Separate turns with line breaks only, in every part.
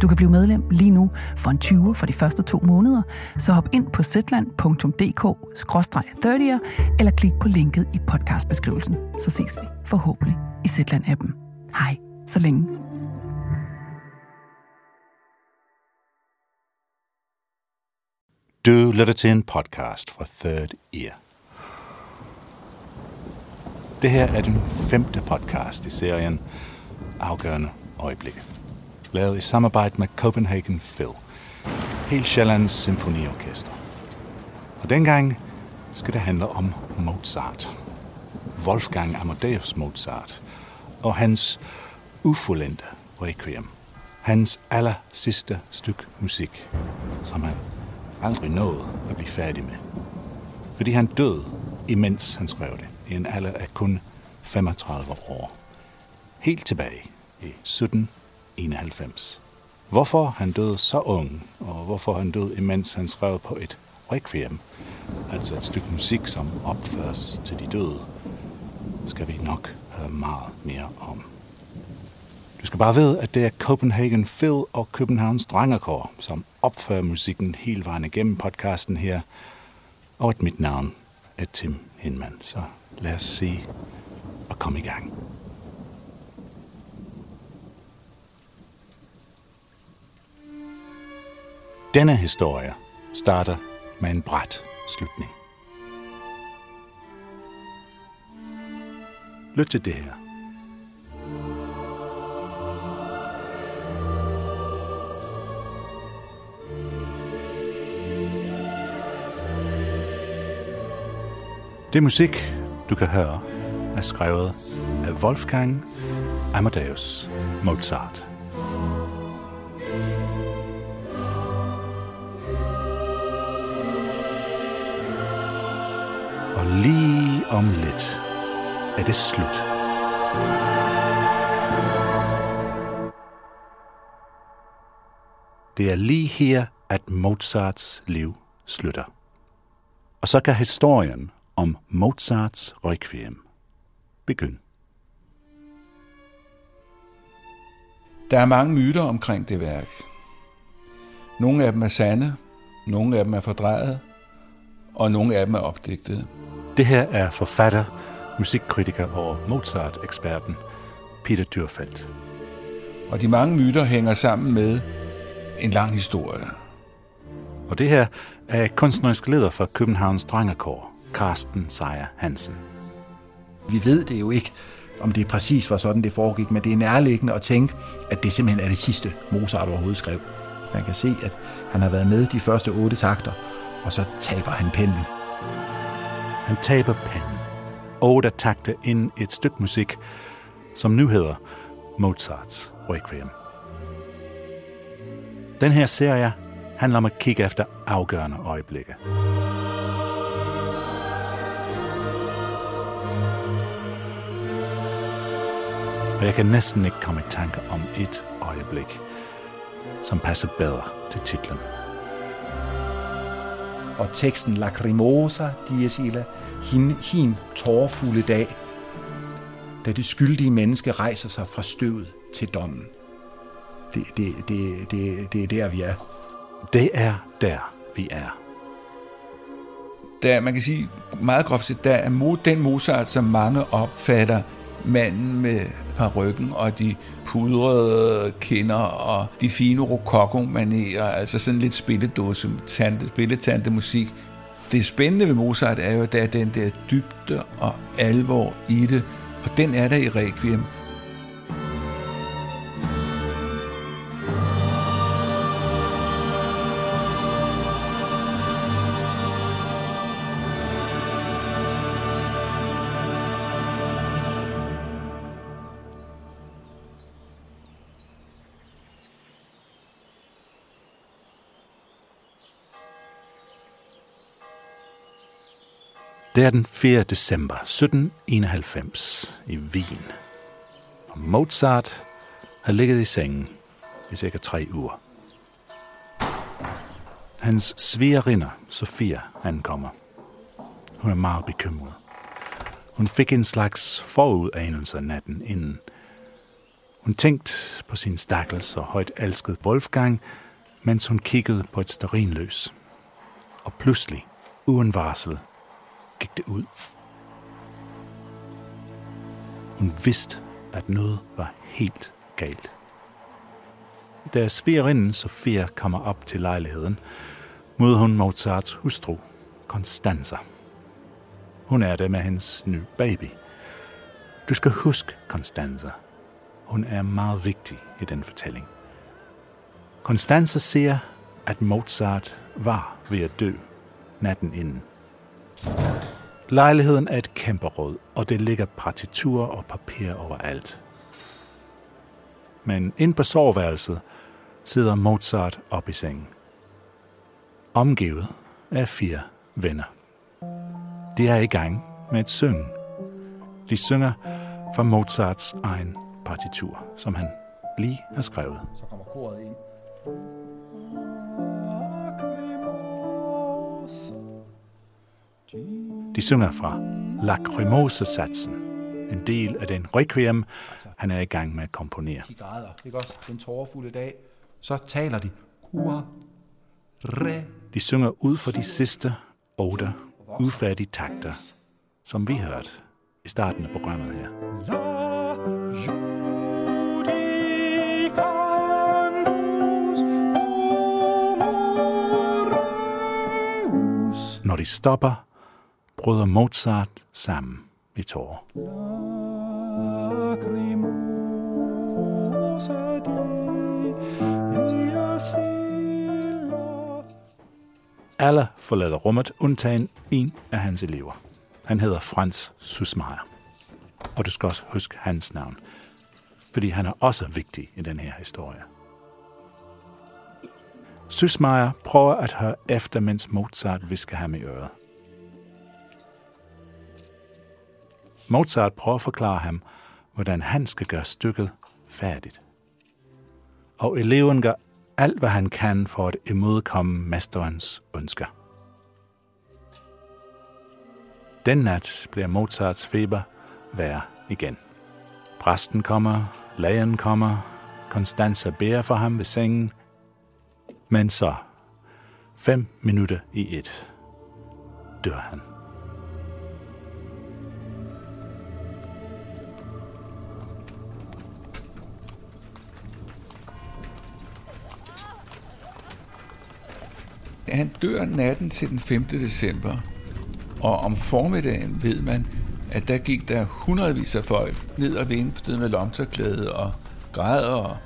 Du kan blive medlem lige nu for en 20 for de første to måneder, så hop ind på zetland.dk-30'er eller klik på linket i podcastbeskrivelsen. Så ses vi forhåbentlig i Zetland-appen. Hej, så længe.
Du lytter til en podcast fra Third Ear. Det her er den femte podcast i serien Afgørende Øjeblikke lavet i samarbejde med Copenhagen Phil, helt Sjællands Symfoniorkester. Og dengang skal det handle om Mozart. Wolfgang Amadeus Mozart og hans ufuldendte Requiem. Hans aller sidste stykke musik, som han aldrig nåede at blive færdig med. Fordi han døde, imens han skrev det, i en alder af kun 35 år. Helt tilbage i 17 91. Hvorfor han døde så ung, og hvorfor han døde, imens han skrev på et requiem, altså et stykke musik, som opføres til de døde, skal vi nok høre meget mere om. Du skal bare vide, at det er Copenhagen Phil og Københavns Drengekår, som opfører musikken hele vejen igennem podcasten her, og at mit navn er Tim Hinman. Så lad os se og komme i gang. Denne historie starter med en bræt slutning. Lyt til det her. Det musik, du kan høre, er skrevet af Wolfgang Amadeus Mozart. Om lidt er det slut. Det er lige her, at Mozarts liv slutter. Og så kan historien om Mozarts Requiem begynde.
Der er mange myter omkring det værk. Nogle af dem er sande, nogle af dem er fordrejet, og nogle af dem er opdigtede.
Det her er forfatter, musikkritiker og Mozart-eksperten Peter Dürfeldt.
Og de mange myter hænger sammen med en lang historie.
Og det her er kunstnerisk leder for Københavns Drengekår, Carsten Sejer Hansen.
Vi ved det jo ikke, om det præcis var sådan, det foregik, men det er nærliggende at tænke, at det simpelthen er det sidste, Mozart overhovedet skrev. Man kan se, at han har været med de første otte takter, og så taber han pinden.
Han taber pennen. der takter ind et stykke musik, som nu hedder Mozarts Requiem. Den her serie handler om at kigge efter afgørende øjeblikke. Og jeg kan næsten ikke komme i tanke om et øjeblik, som passer bedre til titlen.
Og teksten Lacrimosa dies illa, hin, hin tårfulde dag, da det skyldige menneske rejser sig fra støvet til dommen. Det, det, det, det, det er der, vi er.
Det er der, vi er.
Der, man kan sige meget groft set, der er den Mozart, som mange opfatter manden med parrykken og de pudrede kinder og de fine rokoko-manerer, altså sådan lidt spilledåse, tante, spilletante musik. Det spændende ved Mozart er jo, at der er den der dybde og alvor i det, og den er der i Requiem.
Det er den 4. december 1791 i Wien. Og Mozart har ligget i sengen i cirka tre uger. Hans svigerinder, Sofia, ankommer. Hun er meget bekymret. Hun fik en slags forudanelse natten inden. Hun tænkte på sin stakkels og højt elskede Wolfgang, mens hun kiggede på et sterinløs. Og pludselig, uden varsel, gik det ud. Hun vidste, at noget var helt galt. Da svigerinden Sofia kommer op til lejligheden, møder hun Mozarts hustru, Constanza. Hun er der med hendes nye baby. Du skal huske, Constanza. Hun er meget vigtig i den fortælling. Constanza ser, at Mozart var ved at dø natten inden. Lejligheden er et kæmpe råd, og det ligger partiturer og papir overalt. Men ind på soveværelset sidder Mozart op i sengen. Omgivet af fire venner. De er i gang med at synge. De synger fra Mozarts egen partitur, som han lige har skrevet.
Så kommer koret ind.
De synger fra Lacrimosa-satsen, en del af den requiem, han er i gang med at komponere.
De græder, ikke også? Den tårerfulde dag. Så taler de. Kua, re,
De synger ud for de sidste otte ufærdige takter, som vi hørte i starten af programmet her.
la.
Når de stopper, bryder Mozart sammen i tårer. Alle forlader rummet, undtagen en af hans elever. Han hedder Franz Susmeier. Og du skal også huske hans navn, fordi han er også vigtig i den her historie. Susmeier prøver at høre efter, mens Mozart visker ham i øret. Mozart prøver at forklare ham, hvordan han skal gøre stykket færdigt. Og eleven gør alt, hvad han kan for at imødekomme mesterens ønsker. Den nat bliver Mozarts feber værre igen. Præsten kommer, lægen kommer, Constanza beder for ham ved sengen, men så, fem minutter i et, dør han.
Han dør natten til den 5. december, og om formiddagen ved man, at der gik der hundredvis af folk ned og ventede med lomterklæde og græder og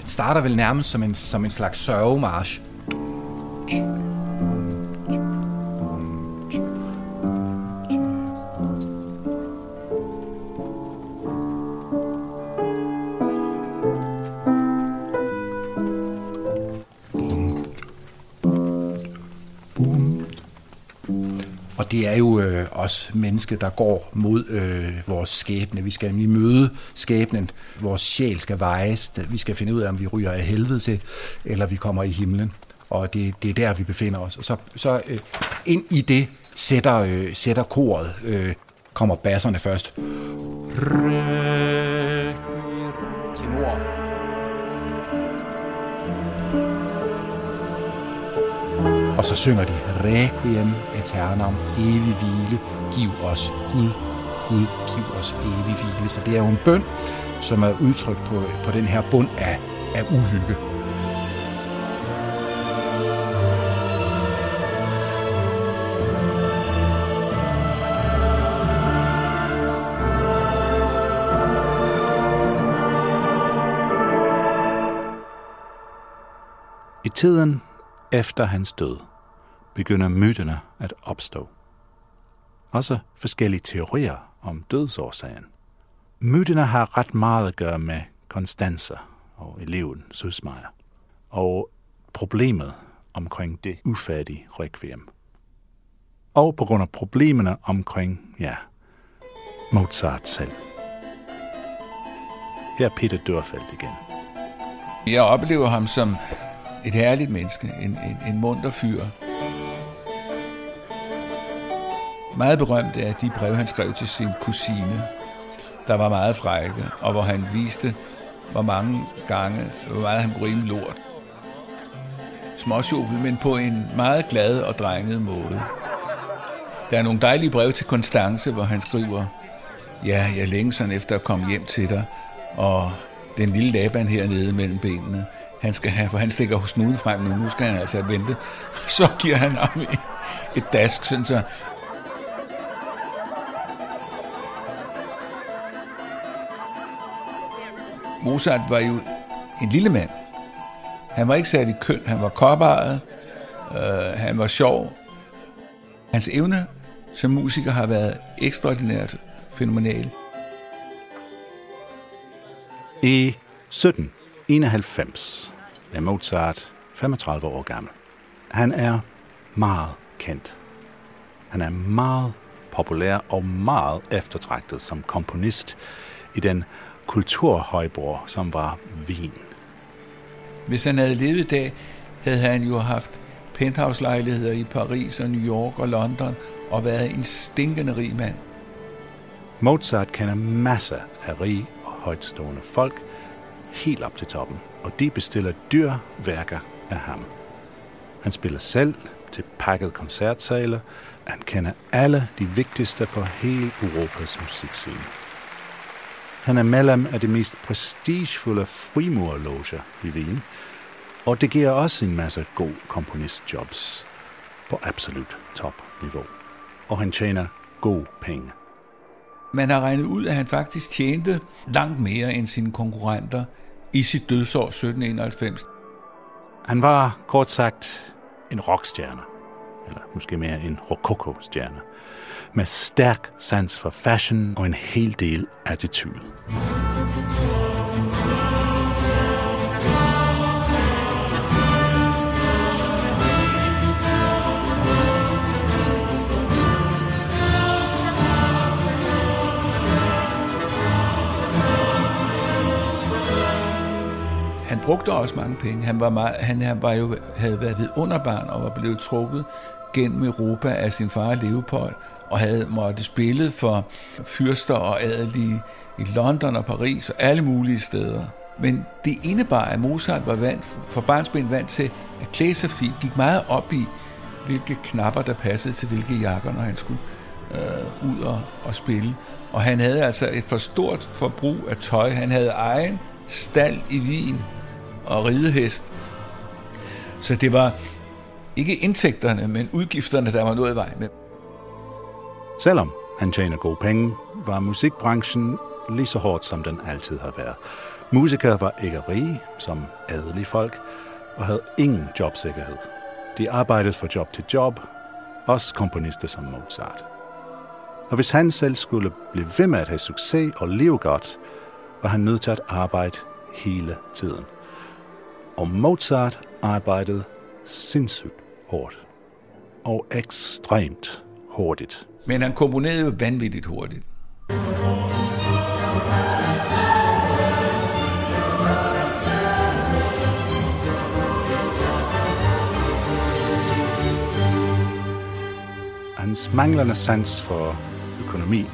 Det starter vel nærmest som en, som en slags sørgemarsch. Os menneske, der går mod øh, vores skæbne. Vi skal nemlig møde skæbnen. Vores sjæl skal vejes. Vi skal finde ud af, om vi ryger af helvede til, eller vi kommer i himlen. Og det, det er der, vi befinder os. Og så, så øh, ind i det sætter, øh, sætter koret, øh, kommer basserne først. Tenor. Og så synger de Requiem aeternam, evig hvile, giv os Gud, Gud, giv os evig hvile. Så det er jo en bøn, som er udtrykt på, på den her bund af, af uhygge.
I tiden efter hans død begynder myterne at opstå. Også forskellige teorier om dødsårsagen. Myterne har ret meget at gøre med Constanza og eleven Søsmeier, og problemet omkring det ufærdige requiem. og på grund af problemerne omkring, ja, Mozart selv. Her er Peter Dørfeldt igen.
Jeg oplever ham som et herligt menneske, en, en, en munter fyr. Meget berømt er de breve, han skrev til sin kusine, der var meget frække, og hvor han viste, hvor mange gange, hvor meget han kunne rime lort. Småsjovel, men på en meget glad og drenget måde. Der er nogle dejlige breve til Konstance, hvor han skriver, Ja, jeg længes sådan efter at komme hjem til dig, og den lille laban hernede mellem benene, han skal have, for han stikker hos snuden frem nu, nu skal han altså vente. Så giver han ham et dask, sådan så Mozart var jo en lille mand. Han var ikke særlig køn, han var koppejet, øh, han var sjov. Hans evne som musiker har været ekstraordinært fænomenal.
I 1791 er Mozart 35 år gammel. Han er meget kendt. Han er meget populær og meget eftertragtet som komponist i den kulturhøjborg, som var Wien.
Hvis han havde levet i dag, havde han jo haft penthouse-lejligheder i Paris og New York og London og været en stinkende rig mand.
Mozart kender masser af rige og højtstående folk helt op til toppen, og de bestiller dyr værker af ham. Han spiller selv til pakket koncertsale. Han kender alle de vigtigste på hele Europas musikscene. Han er medlem af det mest prestigefulde frimurerloge i Wien, og det giver også en masse gode komponistjobs på absolut topniveau. Og han tjener gode penge.
Man har regnet ud, at han faktisk tjente langt mere end sine konkurrenter i sit dødsår 1791.
Han var kort sagt en rockstjerne, eller måske mere en rokoko-stjerne, med stærk sans for fashion og en hel del attitude.
Han brugte også mange penge. Han var, meget, han var jo, havde været ved underbarn og var blevet trukket gennem Europa af sin far Leopold og havde måttet spille for fyrster og adelige i London og Paris og alle mulige steder. Men det indebar, at Mozart var vant, for barnsben vant til at klæde sig fint, gik meget op i, hvilke knapper, der passede til hvilke jakker, når han skulle øh, ud og, og spille. Og han havde altså et for stort forbrug af tøj. Han havde egen stald i Wien og ridehest. Så det var ikke indtægterne, men udgifterne, der var noget i vej med.
Selvom han tjener gode penge, var musikbranchen lige så hårdt, som den altid har været. Musikere var ikke rige som adelige folk og havde ingen jobsikkerhed. De arbejdede fra job til job, også komponister som Mozart. Og hvis han selv skulle blive ved med at have succes og leve godt, var han nødt til at arbejde hele tiden. Og Mozart arbejdede sindssygt hårdt og ekstremt hurtigt.
Men han komponerede jo vanvittigt hurtigt.
Hans manglende sans for økonomi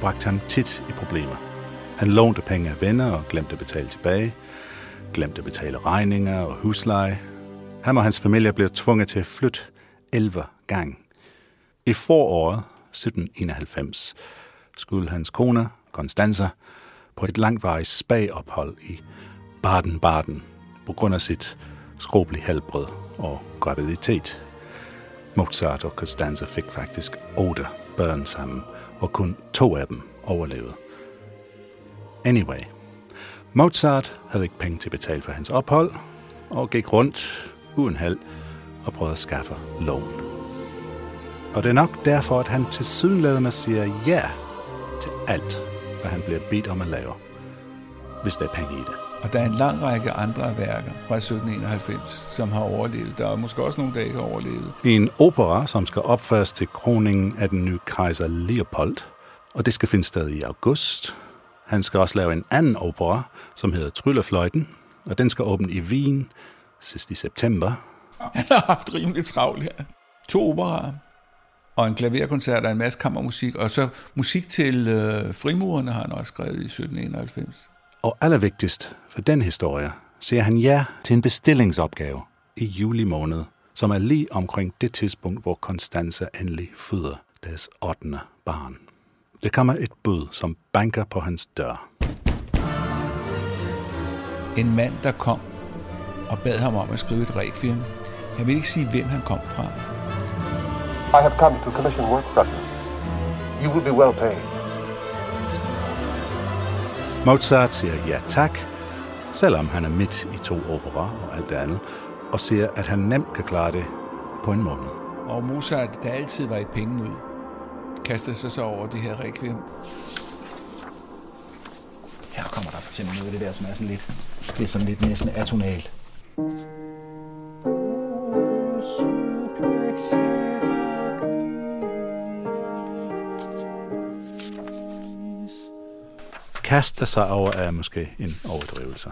bragte ham tit i problemer. Han lånte penge af venner og glemte at betale tilbage, glemte at betale regninger og husleje. Han og hans familie blev tvunget til at flytte 11 gange. I foråret 1791 skulle hans kone, Constanza, på et langvarigt spagophold i Baden-Baden på grund af sit skrublige helbred og graviditet. Mozart og Constanza fik faktisk otte børn sammen, og kun to af dem overlevede. Anyway, Mozart havde ikke penge til at betale for hans ophold, og gik rundt uden held og prøvede at skaffe lån. Og det er nok derfor, at han til sydenladende siger ja til alt, hvad han bliver bedt om at lave, hvis der er penge i det.
Og der er en lang række andre værker fra 1791, som har overlevet. Der er måske også nogle, der ikke har overlevet.
En opera, som skal opføres til kroningen af den nye kejser Leopold, og det skal finde sted i august. Han skal også lave en anden opera, som hedder Tryllefløjten, og den skal åbne i Wien sidst i september.
Han har haft rimelig travlt her. To operaer, og en klaverkoncert og en masse kammermusik, og så musik til øh, frimurerne har han også skrevet i 1791.
Og allervigtigst for den historie, siger han ja til en bestillingsopgave i juli måned, som er lige omkring det tidspunkt, hvor Constanza endelig føder deres 8. barn. Der kommer et bud, som banker på hans dør.
En mand, der kom og bad ham om at skrive et requiem. Han vil ikke sige, hvem han kom fra.
I have come to commission work from you. You will be well paid.
Mozart siger ja tak, selvom han er midt i to opera og alt det andet, og siger, at han nemt kan klare det på en måned.
Og Mozart, der altid var i penge ud, kastede sig så over det her requiem.
Her kommer der for eksempel noget af det der, som er sådan lidt, det er sådan lidt næsten atonalt.
Kaste sig over er måske en overdrivelse.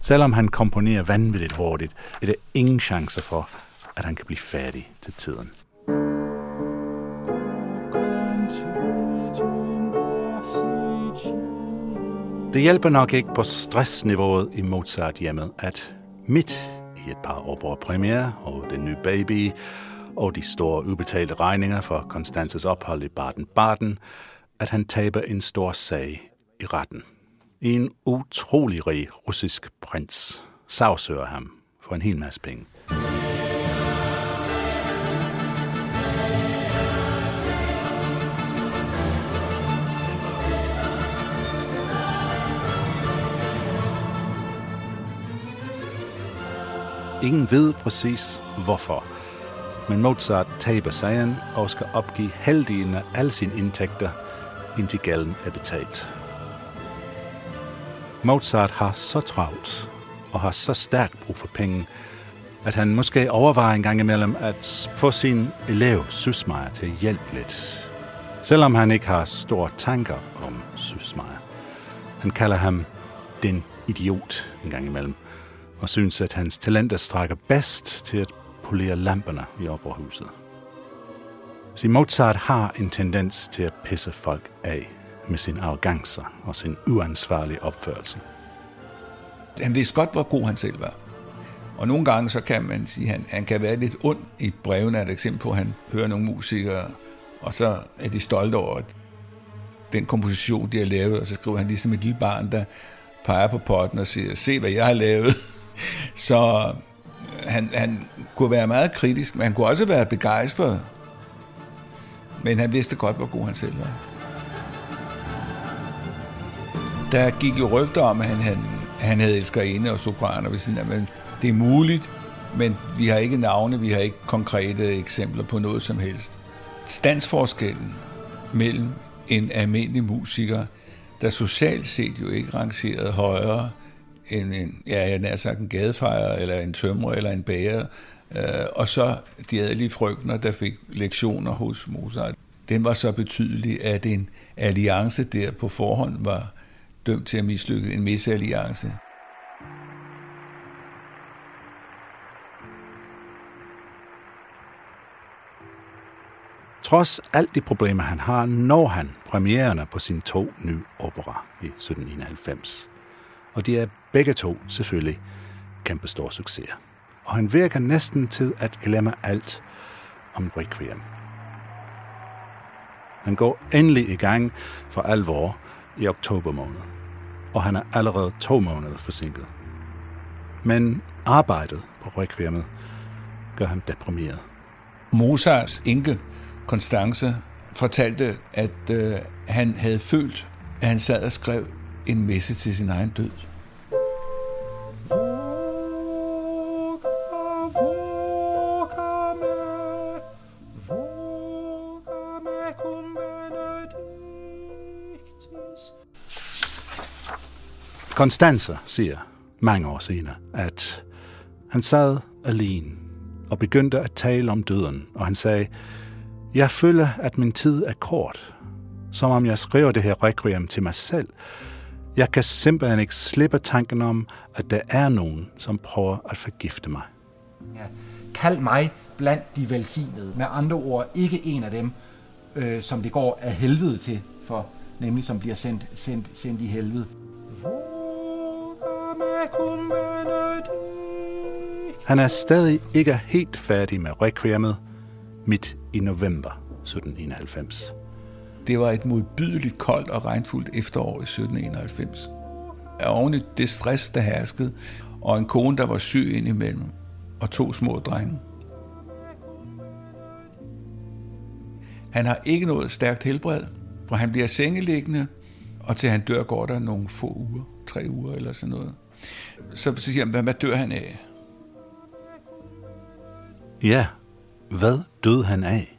Selvom han komponerer vanvittigt hurtigt, er der ingen chancer for, at han kan blive færdig til tiden. Det hjælper nok ikke på stressniveauet i Mozart hjemmet, at midt i et par opera premiere og den nye baby og de store ubetalte regninger for Konstances ophold i Baden-Baden, at han taber en stor sag i retten. En utrolig rig russisk prins sagsøger ham for en hel masse penge. Ingen ved præcis hvorfor, men Mozart taber sagen og skal opgive halvdelen af alle sine indtægter, indtil gælden er betalt. Mozart har så travlt og har så stærkt brug for penge, at han måske overvejer en gang imellem at få sin elev Susmeier til hjælp lidt. Selvom han ikke har store tanker om Susmeier. Han kalder ham den idiot en gang imellem, og synes, at hans talenter strækker bedst til at polere lamperne i operahuset. Så Mozart har en tendens til at pisse folk af med sin arrogancer og sin uansvarlige opførsel.
Han vidste godt, hvor god han selv var. Og nogle gange så kan man sige, at han, han kan være lidt ond i brevene. Er et eksempel på, at han hører nogle musikere, og så er de stolte over den komposition, de har lavet, og så skriver han ligesom et lille barn, der peger på potten og siger, se hvad jeg har lavet. så øh, han, han kunne være meget kritisk, men han kunne også være begejstret. Men han vidste godt, hvor god han selv var. Der gik jo rygter om, at han, han, han havde elskerinde og sopraner ved siden af, men det er muligt, men vi har ikke navne, vi har ikke konkrete eksempler på noget som helst. Standsforskellen mellem en almindelig musiker, der socialt set jo ikke rangerede højere end en, ja, jeg nær sagt en gadefejrer, eller en tømrer, eller en bager, øh, og så de adelige frygtner, der fik lektioner hos Mozart. Den var så betydelig, at en alliance der på forhånd var dømt til at mislykke, en misalliance.
Trods alt de problemer, han har, når han premiererne på sine to nye opera i 1791. Og de er begge to selvfølgelig kæmpe store succeser. Og han virker næsten til at glemme alt om Requiem. Han går endelig i gang for alvor i oktober måned, og han er allerede to måneder forsinket. Men arbejdet på Requiemet gør ham deprimeret.
Mozarts enke, Constance, fortalte, at øh, han havde følt, at han sad og skrev en messe til sin egen død.
Constanza siger mange år senere, at han sad alene og begyndte at tale om døden, og han sagde, jeg føler, at min tid er kort, som om jeg skriver det her requiem til mig selv. Jeg kan simpelthen ikke slippe tanken om, at der er nogen, som prøver at forgifte mig.
Ja. Kald mig blandt de velsignede. Med andre ord, ikke en af dem, øh, som det går af helvede til, for nemlig som bliver sendt, sendt, sendt i helvede.
Han er stadig ikke helt færdig med requiemet midt i november 1791.
Det var et modbydeligt koldt og regnfuldt efterår i 1791. Oven i det stress, der herskede, og en kone, der var syg indimellem, og to små drenge. Han har ikke noget stærkt helbred, for han bliver sengeliggende, og til han dør går der nogle få uger, tre uger eller sådan noget. Så, så siger han, hvad, hvad dør han af?
Ja, hvad døde han af?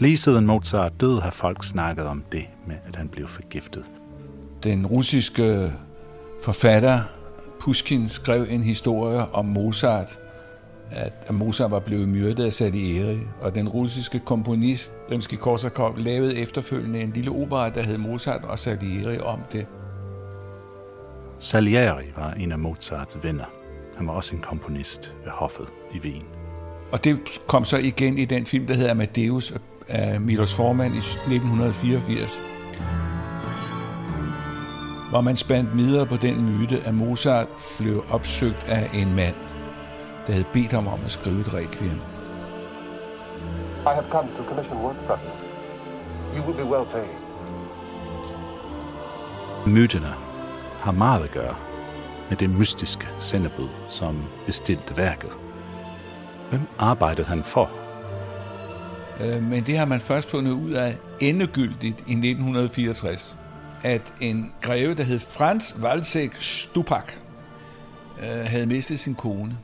Lige siden Mozart døde, har folk snakket om det med, at han blev forgiftet.
Den russiske forfatter Pushkin skrev en historie om Mozart, at Mozart var blevet myrdet af Salieri, og den russiske komponist Rimsky-Korsakov lavede efterfølgende en lille opera, der hed Mozart og Salieri om det.
Salieri var en af Mozarts venner. Han var også en komponist ved hoffet i Wien.
Og det kom så igen i den film, der hedder Amadeus af Milos Forman i 1984, hvor man spændt videre på den myte, at Mozart blev opsøgt af en mand, der havde bedt ham om at skrive et requiem.
I have come to commission work from you. You will be well paid.
Myterne har meget at gøre med det mystiske sendebud, som bestilte værket. Hvem arbejdede han for?
Øh, Men det har man først fundet ud af endegyldigt i 1964, at en greve, der hed Franz Walsek Stupak, øh, havde mistet sin kone.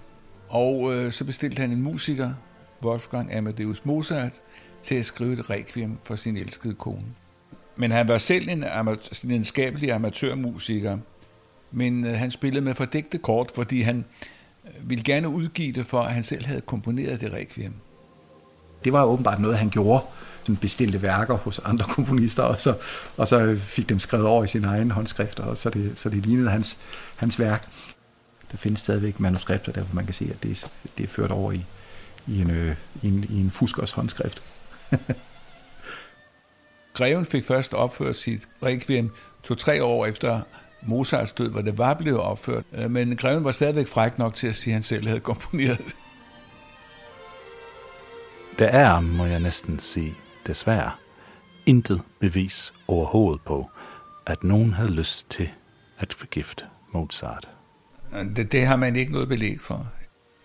Og øh, så bestilte han en musiker, Wolfgang Amadeus Mozart, til at skrive et requiem for sin elskede kone. Men han var selv en amat- amatørmusiker, men øh, han spillede med fordægte kort, fordi han øh, ville gerne udgive det for, at han selv havde komponeret det requiem.
Det var åbenbart noget, han gjorde. Sådan bestilte værker hos andre komponister, og så, og så fik dem skrevet over i sin egen håndskrift, og så det, så det lignede hans, hans værk. Der findes stadigvæk manuskripter, derfor man kan se, at det er, det er ført over i, i, en, øh, i, en, i en fuskers håndskrift.
Greven fik først opført sit requiem to-tre år efter Mozarts død, hvor det var blevet opført. Øh, Men greven var stadigvæk fræk nok til at sige, at han selv havde komponeret det.
Der er, må jeg næsten sige, desværre, intet bevis overhovedet på, at nogen havde lyst til at forgifte Mozart.
Det, det har man ikke noget belæg for.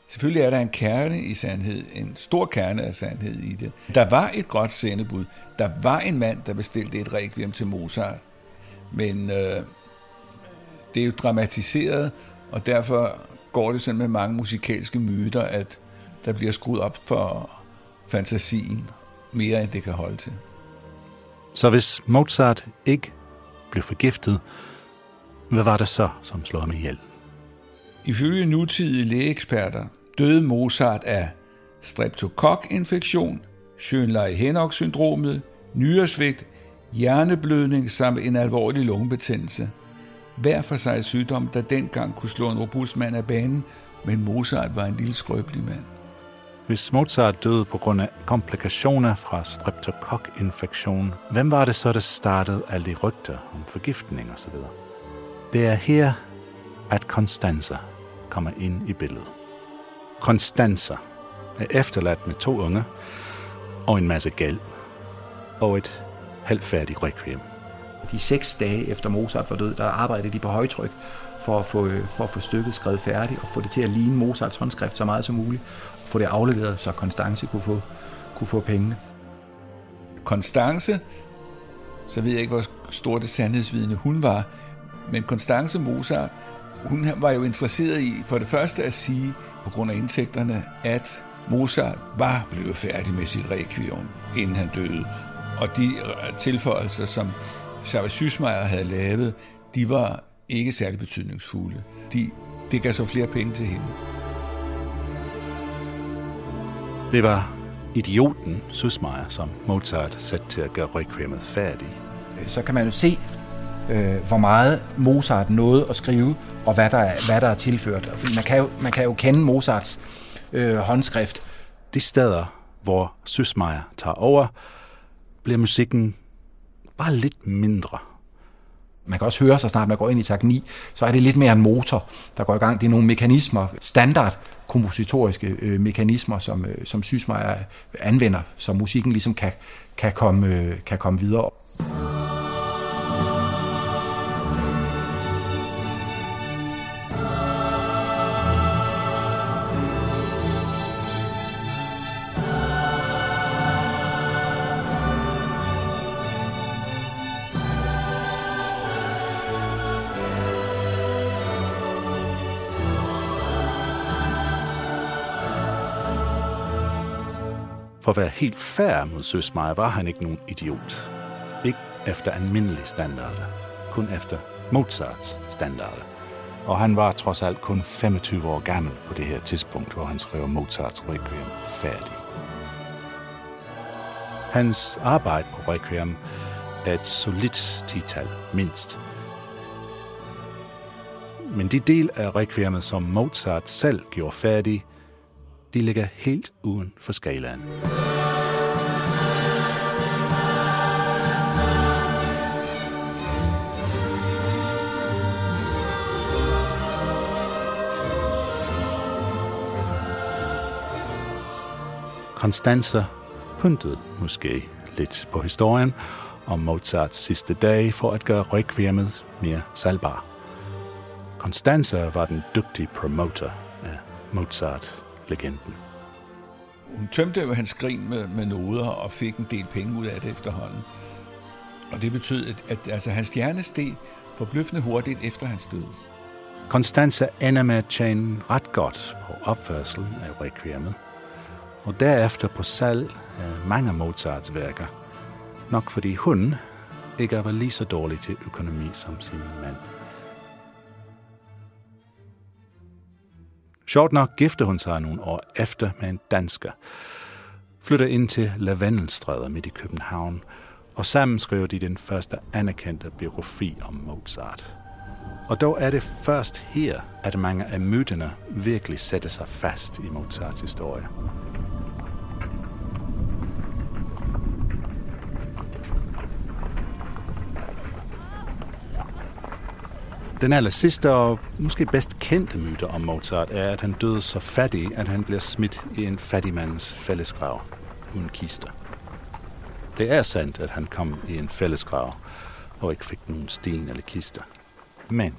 Selvfølgelig er der en kerne i sandhed, en stor kerne af sandhed i det. Der var et godt sendebud. Der var en mand, der bestilte et requiem til Mozart. Men øh, det er jo dramatiseret, og derfor går det sådan med mange musikalske myter, at der bliver skruet op for fantasien mere, end det kan holde til.
Så hvis Mozart ikke blev forgiftet, hvad var det så, som slog ham ihjel?
Ifølge nutidige lægeeksperter døde Mozart af streptokokinfektion, Schönlein-Henoch-syndromet, nyresvigt, hjerneblødning samt en alvorlig lungebetændelse. Hver for sig sygdom, der dengang kunne slå en robust mand af banen, men Mozart var en lille skrøbelig mand.
Hvis Mozart døde på grund af komplikationer fra streptokokinfektion, hvem var det så, der startede alle de rygter om forgiftning osv.? Det er her, at Constanza kommer ind i billedet. Constanza er efterladt med to unge og en masse gæld og et halvfærdigt requiem.
De seks dage efter Mozart var død, der arbejdede de på højtryk for at få, for at få stykket skrevet færdigt og få det til at ligne Mozarts håndskrift så meget som muligt. Og få det afleveret, så Constance kunne få, kunne få pengene.
Konstance, så ved jeg ikke, hvor stor det sandhedsvidende hun var, men Konstance Mozart, hun var jo interesseret i for det første at sige, på grund af indtægterne, at Mozart var blevet færdig med sit requiem, inden han døde. Og de tilføjelser, som Charles Sysmeyer havde lavet, de var ikke særlig betydningsfulde. De, det gav så flere penge til hende.
Det var idioten Susmeier, som Mozart satte til at gøre Requiemet færdig.
Så kan man jo se, øh, hvor meget Mozart nåede at skrive, og hvad der er, hvad der er tilført. Fordi man kan jo, man kan jo kende Mozarts øh, håndskrift.
De steder, hvor Susmeier tager over, bliver musikken bare lidt mindre.
Man kan også høre, så snart man går ind i takt 9, så er det lidt mere en motor, der går i gang. Det er nogle mekanismer, standard kompositoriske øh, mekanismer, som, øh, som Sysmeier anvender, så musikken ligesom kan, kan, komme, øh, kan komme videre.
For at være helt fair mod Søsmeier var han ikke nogen idiot. Ikke efter almindelige standarder, kun efter Mozarts standarder. Og han var trods alt kun 25 år gammel på det her tidspunkt, hvor han skrev Mozarts Requiem færdig. Hans arbejde på Requiem er et solidt tital, mindst. Men de del af Requiemet, som Mozart selv gjorde færdig, de ligger helt uden for skalaen. Konstanzer pyntede måske lidt på historien om Mozarts sidste dag for at gøre Requiemet mere salgbar. Constanza var den dygtige promoter af Mozart-legenden.
Hun tømte jo hans skrin med, med noder og fik en del penge ud af det efterhånden. Og det betød, at, at altså, hans stjerne steg forbløffende hurtigt efter hans død.
Constanza ender med at tjene ret godt på opførselen af Requiemet, og derefter på salg af mange Mozarts værker, nok fordi hun ikke var lige så dårlig til økonomi som sin mand. Sjovt nok gifter hun sig nogle år efter med en dansker, flytter ind til Lavendelstræder midt i København, og sammen skriver de den første anerkendte biografi om Mozart. Og dog er det først her, at mange af myterne virkelig sætter sig fast i Mozarts historie. Den aller sidste og måske bedst kendte myte om Mozart er, at han døde så fattig, at han bliver smidt i en fattigmands fællesgrav uden kister. Det er sandt, at han kom i en fællesgrav og ikke fik nogen sten eller kister. Men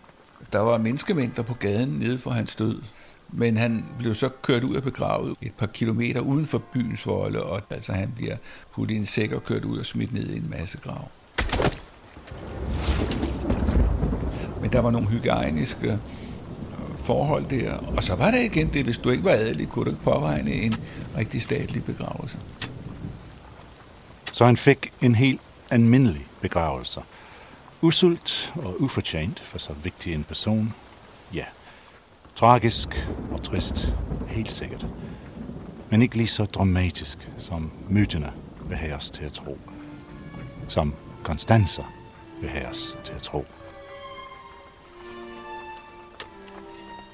Der var menneskemængder på gaden nede for hans død, men han blev så kørt ud og begravet et par kilometer uden for byens volde, og altså han bliver puttet i en sæk og kørt ud og smidt ned i en masse grav. Der var nogle hygiejniske øh, forhold der, og så var det igen det, hvis du ikke var adelig, kunne du ikke påregne en rigtig statlig begravelse.
så han fik en helt almindelig begravelse. Usult og ufortjent for så vigtig en person. Ja, tragisk og trist, helt sikkert. Men ikke lige så dramatisk, som myterne vil have os til at tro. Som Constanza vil have os til at tro.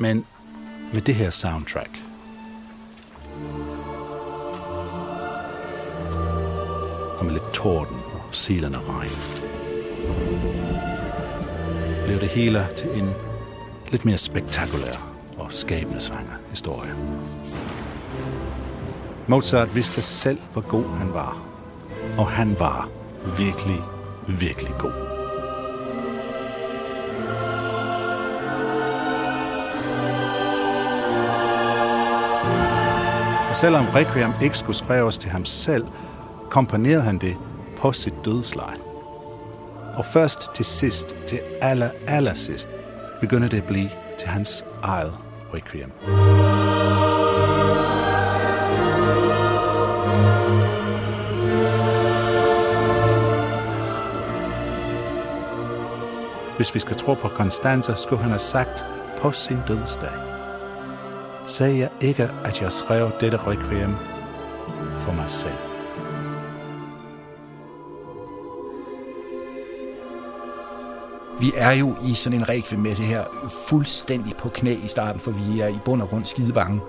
Men med det her soundtrack, og med lidt torden og silende regn, blev det hele til en lidt mere spektakulær og skæbnesvanger historie. Mozart vidste selv, hvor god han var. Og han var virkelig, virkelig god. Selvom Requiem ikke skulle skrives til ham selv, komponerede han det på sit dødsleje. Og først til sidst, til aller, aller sidst, begynder det at blive til hans eget Requiem. Hvis vi skal tro på Konstanza, skulle han have sagt på sin dødsdag. Sagde jeg ikke, at jeg skrev dette requiem for mig selv.
Vi er jo i sådan en requiem her fuldstændig på knæ i starten, for vi er i bund og grund skide bange.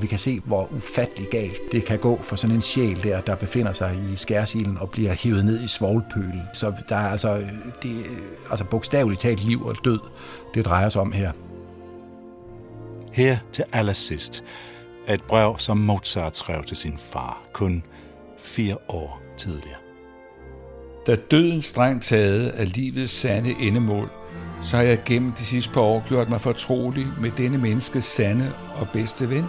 Vi kan se, hvor ufattelig galt det kan gå for sådan en sjæl der, der befinder sig i skærsilen og bliver hævet ned i svoglpølen. Så der er altså, øh, det, øh, altså bogstaveligt talt liv og død, det drejer sig om her.
Her til allersidst et brev, som Mozart skrev til sin far, kun fire år tidligere.
Da døden strengt taget er livets sande endemål, så har jeg gennem de sidste par år gjort mig fortrolig med denne menneskes sande og bedste ven,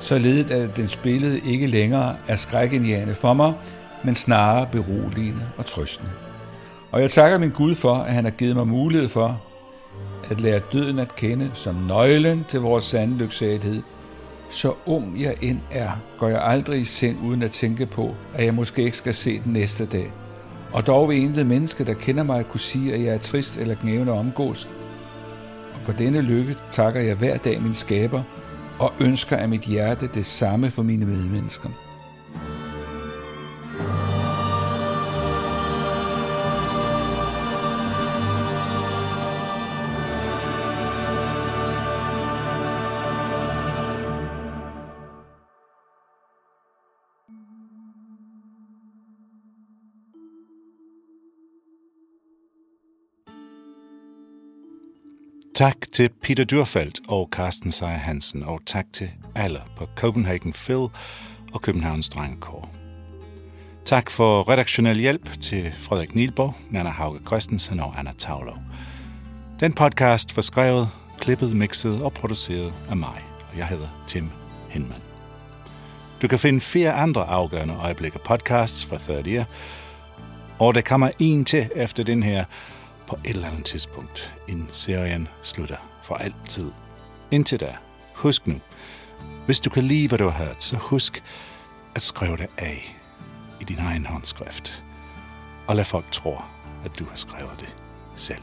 således at den spillede ikke længere er skrækindjagende for mig, men snarere beroligende og trøstende. Og jeg takker min Gud for, at han har givet mig mulighed for at lære døden at kende som nøglen til vores sande lyksalighed. Så ung jeg end er, går jeg aldrig i seng uden at tænke på, at jeg måske ikke skal se den næste dag. Og dog vil intet menneske, der kender mig, kunne sige, at jeg er trist eller gnævende omgås. Og for denne lykke takker jeg hver dag min skaber, og ønsker af mit hjerte det samme for mine medmennesker.
Tak til Peter Dyrfeldt og Carsten Seier Hansen, og tak til alle på Copenhagen Phil og Københavns Drengekår. Tak for redaktionel hjælp til Frederik Nielborg, Nana Hauge Christensen og Anna Tavlov. Den podcast var skrevet, klippet, mixet og produceret af mig, og jeg hedder Tim Hinman. Du kan finde fire andre afgørende øjeblikke podcasts fra 30 og der kommer en til efter den her, på et eller andet tidspunkt, inden serien slutter for altid. Indtil da, husk nu, hvis du kan lide, hvad du har hørt, så husk at skrive det af i din egen håndskrift. Og lad folk tro, at du har skrevet det selv.